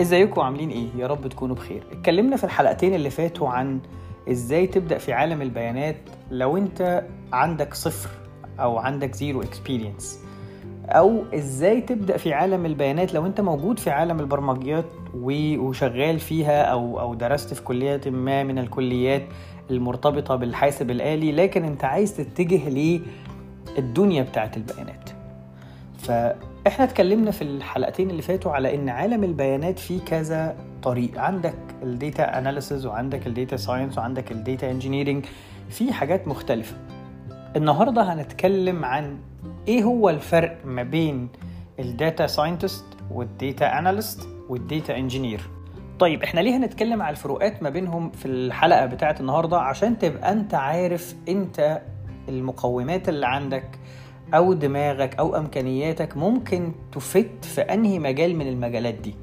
ازيكم؟ عاملين إيه؟ يا رب تكونوا بخير. اتكلمنا في الحلقتين اللي فاتوا عن إزاي تبدأ في عالم البيانات لو انت عندك صفر أو عندك zero experience أو إزاي تبدأ في عالم البيانات لو انت موجود في عالم البرمجيات وشغال فيها أو أو درست في كلية ما من الكليات المرتبطة بالحاسب الآلي لكن انت عايز تتجه للدنيا بتاعت البيانات. فإحنا اتكلمنا في الحلقتين اللي فاتوا على إن عالم البيانات فيه كذا طريق. عندك ال data analysis وعندك ال data science وعندك ال data engineering في حاجات مختلفة. النهارده هنتكلم عن إيه هو الفرق ما بين ال data scientist وال data analyst وال data engineer طيب إحنا ليه هنتكلم على الفروقات ما بينهم في الحلقة بتاعت النهارده؟ عشان تبقى أنت عارف أنت المقومات اللي عندك أو دماغك أو أمكانياتك ممكن تفت في أنهي مجال من المجالات دي.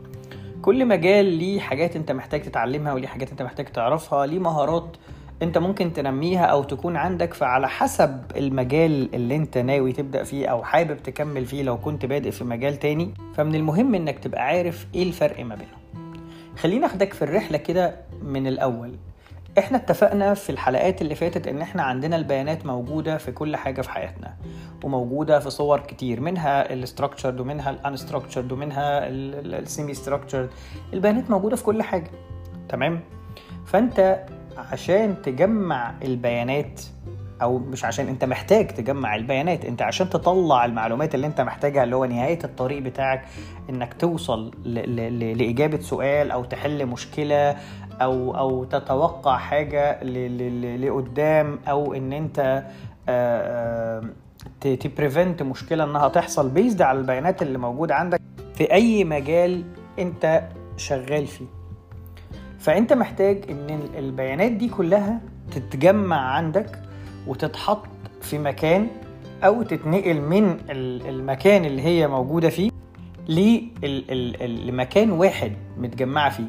كل مجال ليه حاجات أنت محتاج تتعلمها وليه حاجات أنت محتاج تعرفها ليه مهارات أنت ممكن تنميها أو تكون عندك فعلى حسب المجال اللي أنت ناوي تبدأ فيه أو حابب تكمل فيه لو كنت بادئ في مجال تاني. فمن المهم إنك تبقى عارف إيه الفرق ما بينهم. خلينا أخدك في الرحلة كده من الأول. إحنا اتفقنا في الحلقات اللي فاتت ان إحنا عندنا البيانات موجودة في كل حاجة في حياتنا وموجودة في صور كتير منها ال structured ومنها ال unstructured ومنها ال semi structured البيانات موجودة في كل حاجة تمام؟ فانت عشان تجمع البيانات أو مش عشان انت محتاج تجمع البيانات انت عشان تطلع المعلومات اللي انت محتاجها اللي هو نهاية الطريق بتاعك انك توصل لإجابة سؤال أو تحل مشكلة أو أو تتوقع حاجة لقدام أو إن أنت تبريفنت مشكلة إنها تحصل بيزد على البيانات اللي موجودة عندك في أي مجال أنت شغال فيه. فأنت محتاج إن البيانات دي كلها تتجمع عندك وتتحط في مكان أو تتنقل من ال- المكان اللي هي موجودة فيه لمكان واحد متجمعة فيه.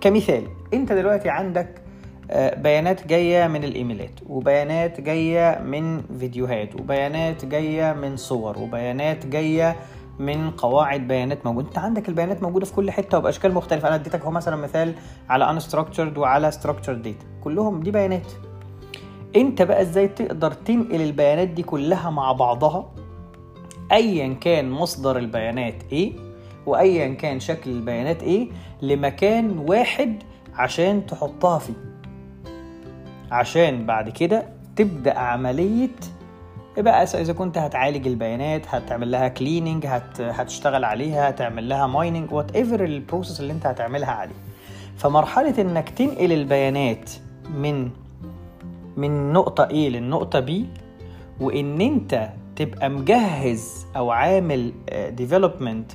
كمثال انت دلوقتي عندك آه، بيانات جاية من الإيميلات وبيانات جاية من فيديوهات وبيانات جاية من صور وبيانات جاية من قواعد بيانات موجودة. انت عندك البيانات موجودة في كل حتة وبأشكال مختلفة. أنا اديتك أهو مثلا مثال على unstructured وعلى structured data. كلهم دي بيانات. انت بقى إزاي تقدر تنقل البيانات دي كلها مع بعضها؟ ايا كان مصدر البيانات إيه؟ وايا كان شكل البيانات إيه لمكان واحد عشان تحطها فيه. عشان بعد كده تبدأ عملية بقى إذا كنت هتعالج البيانات هتعمل لها cleaning هت... هتشتغل عليها هتعمل لها mining whatever ال process اللي أنت هتعملها عليه. فمرحلة إنك تنقل البيانات من من نقطة A للنقطة B وإن أنت تبقى مجهز أو عامل development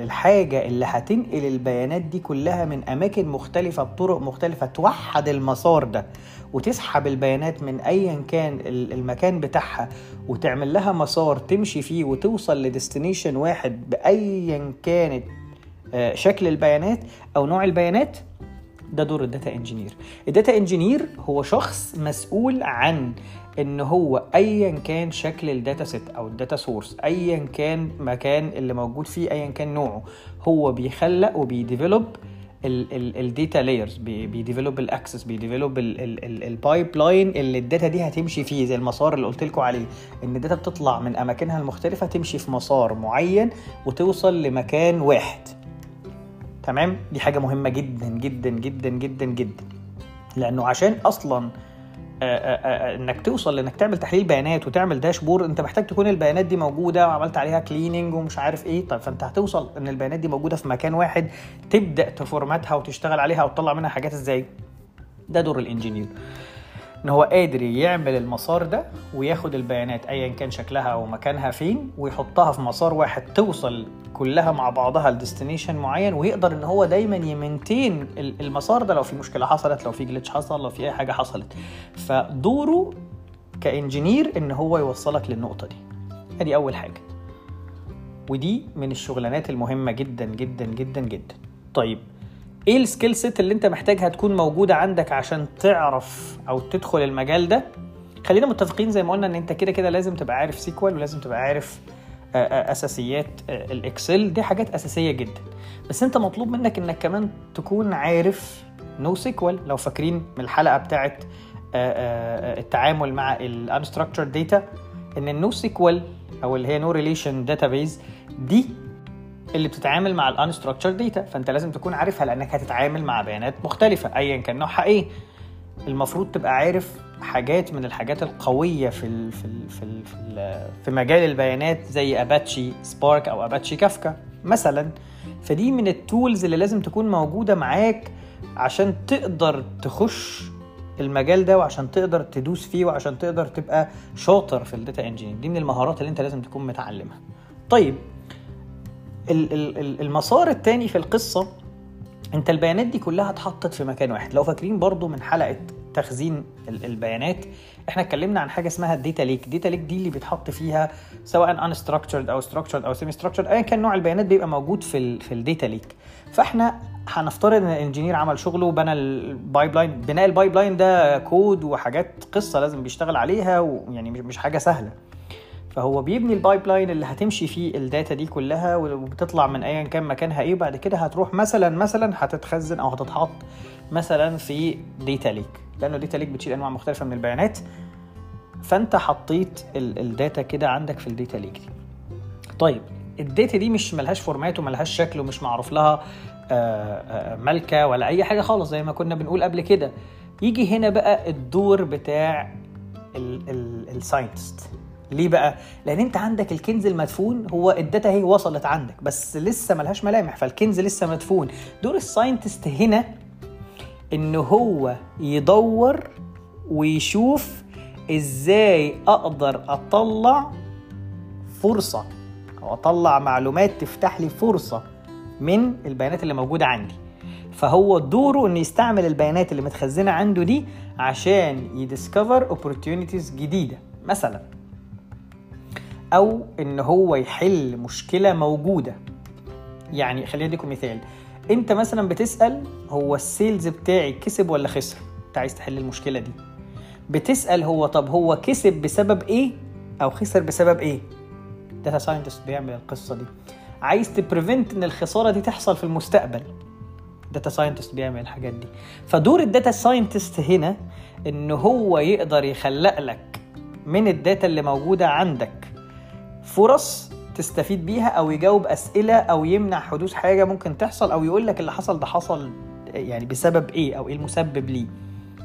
للحاجة اللي هتنقل البيانات دي كلها من أماكن مختلفة بطرق مختلفة توحد المسار ده وتسحب البيانات من ايا كان ال- المكان بتاعها وتعمل لها مسار تمشي فيه وتوصل ل destination واحد بايا كانت آه، شكل البيانات أو نوع البيانات ده دور ال data engineer. ال data engineer هو شخص مسؤول عن إن هو ايا كان شكل ال data set أو ال data source ايا كان مكان اللي موجود فيه ايا كان نوعه. هو بيخلق وبيديفلوب الداتا لايرز بيديفلوب الاكسس بيديفلوب البايب لاين اللي ال data دي هتمشي فيه زي المسار اللي قلت لكم عليه. إن ال data بتطلع من أماكنها المختلفة تمشي في مسار معين وتوصل لمكان واحد. تمام؟ دي حاجة مهمة جدا جدا جدا جدا جدا. لأنه عشان أصلا آه، آه، آه، إنك توصل لإنك تعمل تحليل بيانات وتعمل dashboard أنت محتاج تكون البيانات دي موجودة وعملت عليها cleaning ومش عارف إيه. طيب فأنت هتوصل إن البيانات دي موجودة في مكان واحد تبدأ ت format ها وتشتغل عليها وتطلع منها حاجات إزاي؟ ده دور ال engineer. إن هو قادر يعمل المسار ده وياخد البيانات ايا كان شكلها ومكانها فين ويحطها في مسار واحد توصل كلها مع بعضها ل destination معين ويقدر إن هو دايما ي maintain ال- المسار ده لو في مشكلة حصلت لو في glitch حصل لو في أي حاجة حصلت. فدوره ك engineer إن هو يوصلك للنقطة دي. أدي أول حاجة. ودي من الشغلانات المهمة جدا جدا جدا جدا. طيب إيه ال skill set اللي انت محتاجها تكون موجودة عندك عشان تعرف أو تدخل المجال ده؟ خلينا متفقين زي ما قلنا ان انت كده كده لازم تبقى عارف SQL ولازم تبقى عارف أساسيات ال Excel دي حاجات أساسية جدا. بس انت مطلوب منك انك كمان تكون عارف NoSQL لو فاكرين من الحلقة بتاعت التعامل مع ال unstructured data ان ال NoSQL أو اللي هي no relation database دي اللي بتتعامل مع ال unstructured data فأنت لازم تكون عارفها لأنك هتتعامل مع بيانات مختلفة ايا كان نوعها إيه. المفروض تبقى عارف حاجات من الحاجات القوية في ال في ال في ال في, ال في مجال البيانات زي Apache Spark أو Apache Kafka مثلا. فدي من ال tools اللي لازم تكون موجودة معاك عشان تقدر تخش المجال ده وعشان تقدر تدوس فيه وعشان تقدر تبقى شاطر في ال data engineer دي من المهارات اللي أنت لازم تكون متعلمها. طيب المسار الثاني في القصة أنت البيانات دي كلها اتحطت في مكان واحد. لو فاكرين برضو من حلقة تخزين البيانات إحنا اتكلمنا عن حاجة اسمها ال data lake ال data lake دي اللي بيتحط فيها سواء unstructured أو structured أو semi structured ايا كان نوع البيانات بيبقى موجود في ال في ال data lake فإحنا هنفترض إن ال engineer عمل شغله وبنى ال pipeline بناء ال pipeline ده كود وحاجات قصة لازم بيشتغل عليها ويعني مش حاجة سهلة. فهو بيبني ال pipeline اللي هتمشي فيه ال data دي كلها وبتطلع من ايا كان مكانها إيه وبعد كده هتروح مثلا مثلا هتتخزن أو هتتحط مثلا في data lake لأنه data lake بتشيل أنواع مختلفة من البيانات. فأنت حطيت ال data كده عندك في ال data lake دي. طيب ال data دي مش ملهاش format وملهاش شكل ومش معروف لها ملكه ولا أي حاجة خالص زي ما كنا بنقول قبل كده. يجي هنا بقى الدور بتاع ال scientist ليه بقى؟ لأن أنت عندك الكنز المدفون هو ال data هي وصلت عندك بس لسه ملهاش ملامح فالكنز لسه مدفون. دور ال scientist هنا إن هو يدور ويشوف إزاي أقدر أطلع فرصة أو أطلع معلومات تفتح لي فرصة من البيانات اللي موجودة عندي. فهو دوره إنه يستعمل البيانات اللي متخزنة عنده دي عشان ي discover opportunities جديدة. مثلا أو إن هو يحل مشكلة موجودة. يعني خلينا أديكم مثال. أنت مثلا بتسأل هو ال sales بتاعي كسب ولا خسر؟ أنت عايز تحل المشكلة دي. بتسأل هو طب هو كسب بسبب إيه أو خسر بسبب إيه؟ data scientist بيعمل القصة دي. عايز ت prevent إن الخسارة دي تحصل في المستقبل. data scientist بيعمل الحاجات دي. فدور ال data scientist هنا إن هو يقدر يخلق لك من ال data اللي موجودة عندك فرص تستفيد بيها أو يجاوب أسئلة أو يمنع حدوث حاجة ممكن تحصل أو يقول لك اللي حصل ده حصل يعني بسبب إيه أو إيه المسبب ليه.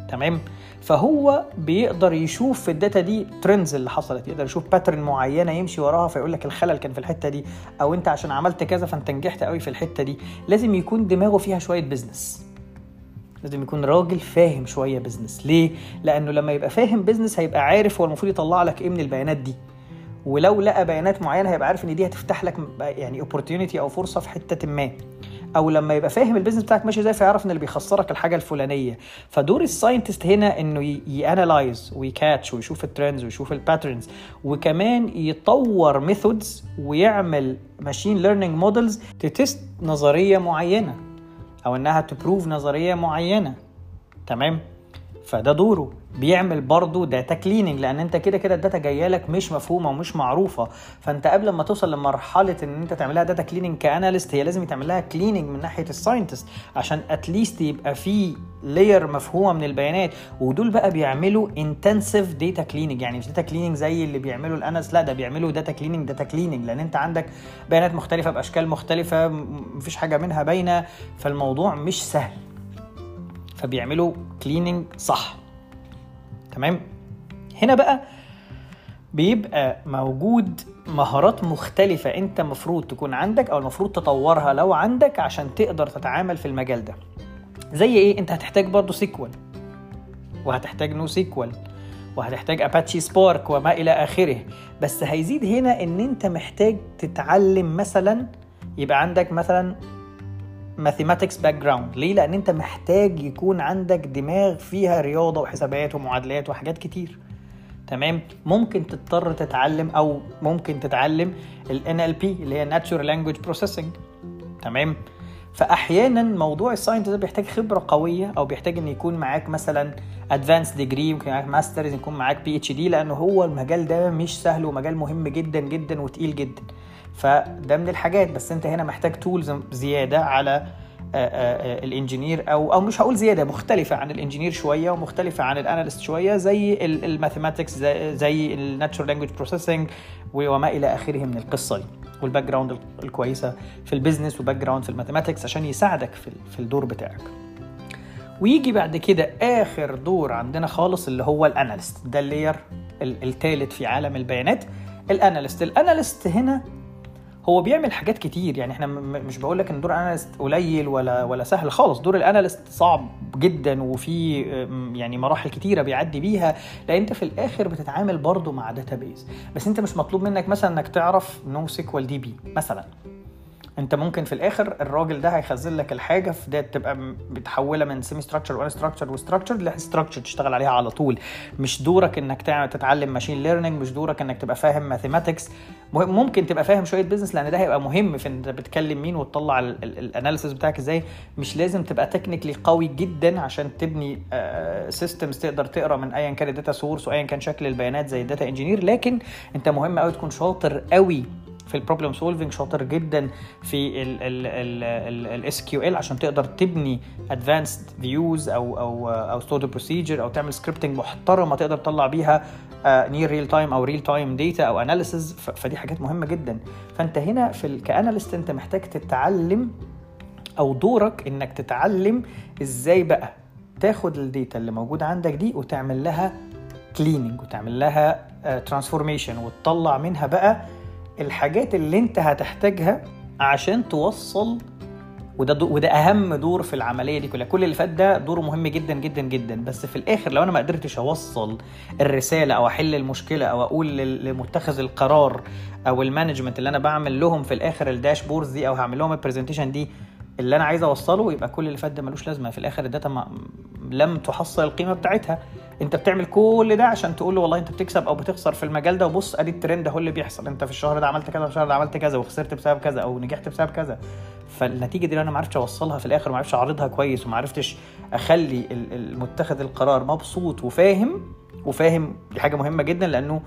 تمام؟ فهو بيقدر يشوف في ال data دي trends اللي حصلت يقدر يشوف pattern معينة يمشي وراها فيقول لك الخلل كان في الحتة دي أو أنت عشان عملت كذا فأنت نجحت قوي في الحتة دي. لازم يكون دماغه فيها شوية business لازم يكون راجل فاهم شوية business ليه؟ لأنه لما يبقى فاهم business هيبقى عارف هو المفروض يطلع لك إيه من البيانات دي. ولو لقى بيانات معينة هيبقى عارف إن دي هتفتح لك يعني opportunity أو فرصة في حتة ما. أو لما يبقى فاهم ال business بتاعك ماشي إزاي فيعرف إن اللي بيخسرك الحاجة الفلانية. فدور ال scientist هنا إنه ي analyze وي catch ويشوف ال trends ويشوف ال patterns وكمان يطور methods ويعمل machine learning models ت test نظرية معينة أو إنها ت prove نظرية معينة. تمام؟ فده دوره. بيعمل برضه data cleaning لأن أنت كده كده ال data جاية لك مش مفهومة ومش معروفة. فأنت قبل ما توصل لمرحلة إن أنت تعملها data cleaning ك analyst هي لازم يتعمل لها cleaning من ناحية ال scientist عشان at least يبقى في layer مفهومة من البيانات. ودول بقى بيعملوا intensive data cleaning يعني مش data cleaning زي اللي بيعملوا ال analyst لا ده بيعملوا data cleaning data cleaning لأن أنت عندك بيانات مختلفة بأشكال مختلفة مفيش حاجة منها باينة. فالموضوع مش سهل. فبيعملوا cleaning صح. تمام؟ هنا بقى بيبقى موجود مهارات مختلفة انت مفروض تكون عندك أو المفروض تطورها لو عندك عشان تقدر تتعامل في المجال ده. زي إيه؟ انت هتحتاج برضو SQL. وهتحتاج NoSQL. وهتحتاج Apache Spark وما إلى آخره. بس هيزيد هنا إن أنت محتاج تتعلم مثلا يبقى عندك مثلا mathematics background ليه؟ لأن أنت محتاج يكون عندك دماغ فيها رياضة وحسابات ومعادلات وحاجات كتير. تمام؟ ممكن تضطر تتعلم أو ممكن تتعلم ال NLP اللي هي Natural Language Processing. تمام؟ فأحيانا موضوع ال science ده بيحتاج خبرة قوية أو بيحتاج إن يكون معاك مثلا advanced degree ممكن معاك master's يكون معاك PhD لأنه هو المجال ده مش سهل ومجال مهم جدا جدا وتقيل جدا. فده من الحاجات بس انت هنا محتاج tools زيادة على ال engineer أو أو مش هقول زيادة مختلفة عن ال engineer شوية ومختلفة عن ال analyst شوية زي ال mathematics زي ال natural language processing وما إلى آخره من القصة دي وال background الكويسة في ال business و background في ال mathematics عشان يساعدك في في الدور بتاعك. ويجي بعد كده آخر دور عندنا خالص اللي هو ال analyst ده ال layer الثالث في عالم البيانات ال analyst ال analyst هنا هو بيعمل حاجات كتير. يعني إحنا مش بقول لك إن دور ال analyst قليل ولا ولا سهل خالص. دور ال analyst صعب جدا وفي يعني مراحل كتيرة بيعدي بيها لأن أنت في الآخر بتتعامل برضه مع database بس أنت مش مطلوب منك مثلا إنك تعرف NoSQL DB مثلا. انت ممكن في الآخر الراجل ده هيخزن لك الحاجة في ده تبقى متحولة من semi structured و unstructured و structured ل structured تشتغل عليها على طول. مش دورك انك تتعلم machine learning مش دورك انك تبقى فاهم mathematics ممكن تبقى فاهم شوية business لأن ده هيبقى مهم في انت بتكلم مين وتطلع ال analysis بتاعك إزاي. مش لازم تبقى technically قوي جدا عشان تبني systems تقدر تقرأ من ايا كان ال data source وايا كان شكل البيانات زي ال data engineer لكن انت مهم قوي تكون شاطر قوي في ال problem solving شاطر جدا في ال SQL عشان تقدر تبني advanced views أو أو أو stored procedure أو تعمل scripting محترمة تقدر تطلع بيها near real time أو real time data أو analysis فدي حاجات مهمة جدا. فأنت هنا فيه ك analyst أنت محتاج تتعلم أو دورك إنك تتعلم إزاي بقى تاخد ال data اللي موجودة عندك دي وتعمل لها cleaning وتعمل لها transformation وتطلع منها بقى الحاجات اللي انت هتحتاجها عشان توصل وده دو وده أهم دور في العملية دي كلها. كل اللي فات ده دوره مهم جدا جدا جدا. بس في الآخر لو أنا ما قدرتش أوصل الرسالة أو أحل المشكلة أو أقول لمتخذ القرار أو ال management اللي أنا بعمل لهم في الآخر ال dashboards دي أو هعمل لهم ال presentation دي اللي أنا عايز أوصله يبقى كل اللي فات ده ملوش لازمة. في الآخر ال data لم تحصل القيمة بتاعتها. انت بتعمل كل ده عشان تقول له والله انت بتكسب أو بتخسر في المجال ده وبص ادي الترند اهو اللي بيحصل. انت في الشهر ده عملت كذا في الشهر ده عملت كذا وخسرت بسبب كذا أو نجحت بسبب كذا. فالنتيجة دي لو أنا ما عرفتش أوصلها في الآخر وما عرفتش أعرضها كويس وما عرفتش أخلي المتخذ القرار مبسوط وفاهم وفاهم دي حاجة مهمة جدا لأنه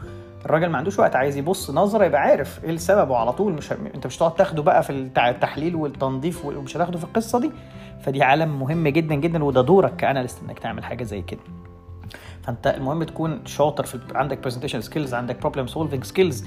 الراجل ما عندوش وقت عايز يبص نظرة يبقى عارف إيه السبب وعلى طول مش أنت مش هتقعد تاخده بقى في التحليل والتنظيف ومش هتاخده في القصة دي. فدي عالم مهم جدا جدا وده دورك ك analyst إنك تعمل حاجة زي كده. فانت المهم تكون شاطر في عندك presentation skills عندك problem solving skills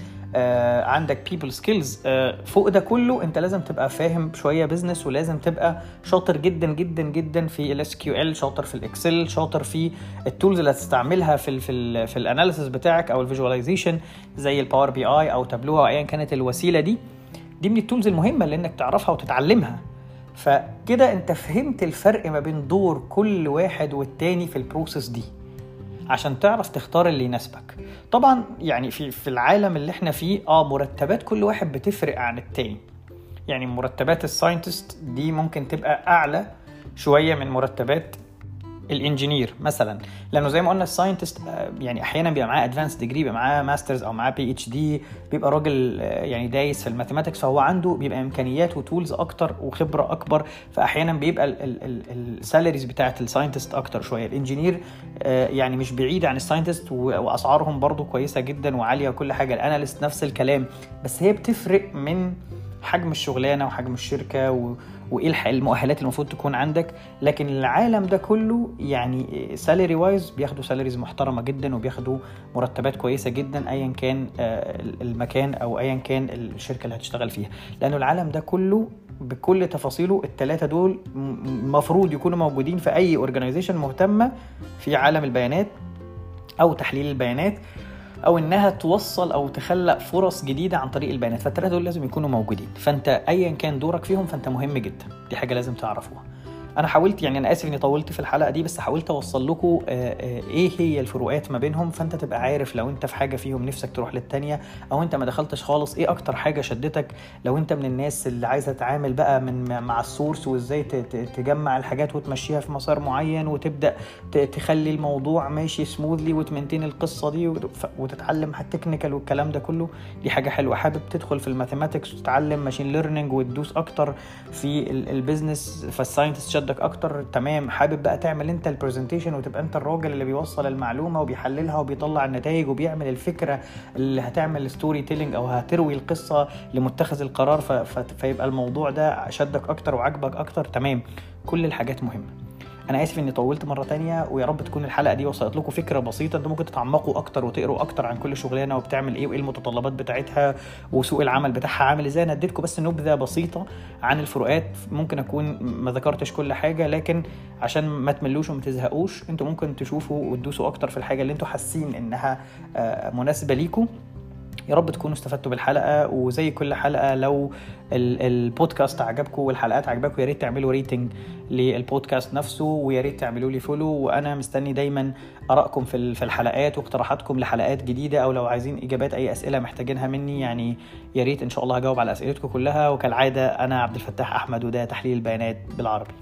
عندك people skills آه فوق ده كله انت لازم تبقى فاهم شوية business ولازم تبقى شاطر جدا جدا جدا في ال SQL شاطر في ال Excel شاطر في ال tools اللي هتستعملها في ال في ال في ال analysis بتاعك أو ال visualization زي ال Power BI أو تابلو أو ايا كانت الوسيلة دي. دي من ال tools المهمة اللي إنك تعرفها وتتعلمها. فكده انت فهمت الفرق ما بين دور كل واحد والتاني في ال process دي. عشان تعرف تختار اللي يناسبك. طبعا يعني في في العالم اللي إحنا فيه آه مرتبات كل واحد بتفرق عن التاني. يعني مرتبات ال scientist دي ممكن تبقى أعلى شوية من مرتبات ال engineer مثلا. لأنه زي ما قلنا ال scientist يعني أحيانا بيبقى معاه advanced degree بيبقى معاه masters أو معاه PhD بيبقى راجل يعني دايس في ال mathematics فهو عنده بيبقى إمكانيات و tools أكتر وخبرة أكبر فاحيانا بيبقى ال salaries بتاعت ال scientist أكتر شوية. ال engineer يعني مش بعيد عن ال scientist وأسعارهم برضو كويسة جدا وعالية وكل حاجة. ال analyst نفس الكلام بس هي بتفرق من حجم الشغلانة وحجم الشركة و... وإيه المؤهلات اللي المفروض تكون عندك. لكن العالم ده كله يعني salary wise بياخدوا salaries محترمة جدا وبياخدوا مرتبات كويسة جدا ايا كان المكان أو ايا كان الشركة اللي هتشتغل فيها. لأنه العالم ده كله بكل تفاصيله الثلاثه دول المفروض يكونوا موجودين في أي organization مهتمة في عالم البيانات أو تحليل البيانات. أو إنها توصل أو تخلق فرص جديدة عن طريق البيانات. فالثلاثه دول لازم يكونوا موجودين. فأنت ايا كان دورك فيهم فأنت مهم جدا. دي حاجة لازم تعرفوها. أنا حاولت يعني أنا اسف اني طولت في الحلقة دي بس حاولت اوصل لكم إيه هي الفروقات ما بينهم؟ فانت تبقى عارف لو انت في حاجة فيهم نفسك تروح للتانية أو انت ما دخلتش خالص إيه أكتر حاجة شدتك لو انت من الناس اللي عايزة تتعامل بقى من مع ال source وازاي تجمع الحاجات وتمشيها في مسار معين وتبدأ تخلي الموضوع ماشي smoothly وت maintain القصة دي وتتعلم ال technical والكلام ده كله؟ دي حاجة حلوة. حابب تدخل في ال mathematics وتتعلم machine learning وتدوس أكتر في ال business فال scientist شدك أكتر تمام. حابب بقى تعمل أنت ال presentation وتبقى أنت الراجل اللي بيوصل المعلومة وبيحللها وبيطلع النتائج وبيعمل الفكرة اللي هتعمل storytelling أو هتروي القصة لمتخذ القرار. فيبقى الموضوع ده شدك أكتر وعجبك أكتر تمام. كل الحاجات مهمة. أنا آسف إني طولت مرة تانية ويا رب تكون الحلقة دي وصلت لكم فكرة بسيطة أنتم ممكن تتعمقوا أكتر وتقروا أكتر عن كل شغلانة وبتعمل إيه وإيه المتطلبات بتاعتها وسوق العمل بتاعها عامل إزاي. أنا اديتكم بس نبذة بسيطة عن الفروقات ممكن أكون ما ذكرتش كل حاجة لكن عشان ما تملوش وما تزهقوش أنتم ممكن تشوفوا وتدوسوا أكتر في الحاجة اللي أنتم حاسين إنها مناسبة ليكم. يا رب تكونوا استفدتوا بالحلقة وزي كل حلقة لو البودكاست عجبكم والحلقات عجبكم يا ريت تعملوا rating للبودكاست نفسه ويا ريت تعملوا لي follow وأنا مستني دايما أرائكم في في الحلقات واقتراحاتكم لحلقات جديدة أو لو عايزين إجابات أي أسئلة محتاجينها مني يعني يا ريت إن شاء الله هجاوب على أسئلتكم كلها. وكالعادة أنا عبد الفتاح أحمد وده تحليل البيانات بالعربي.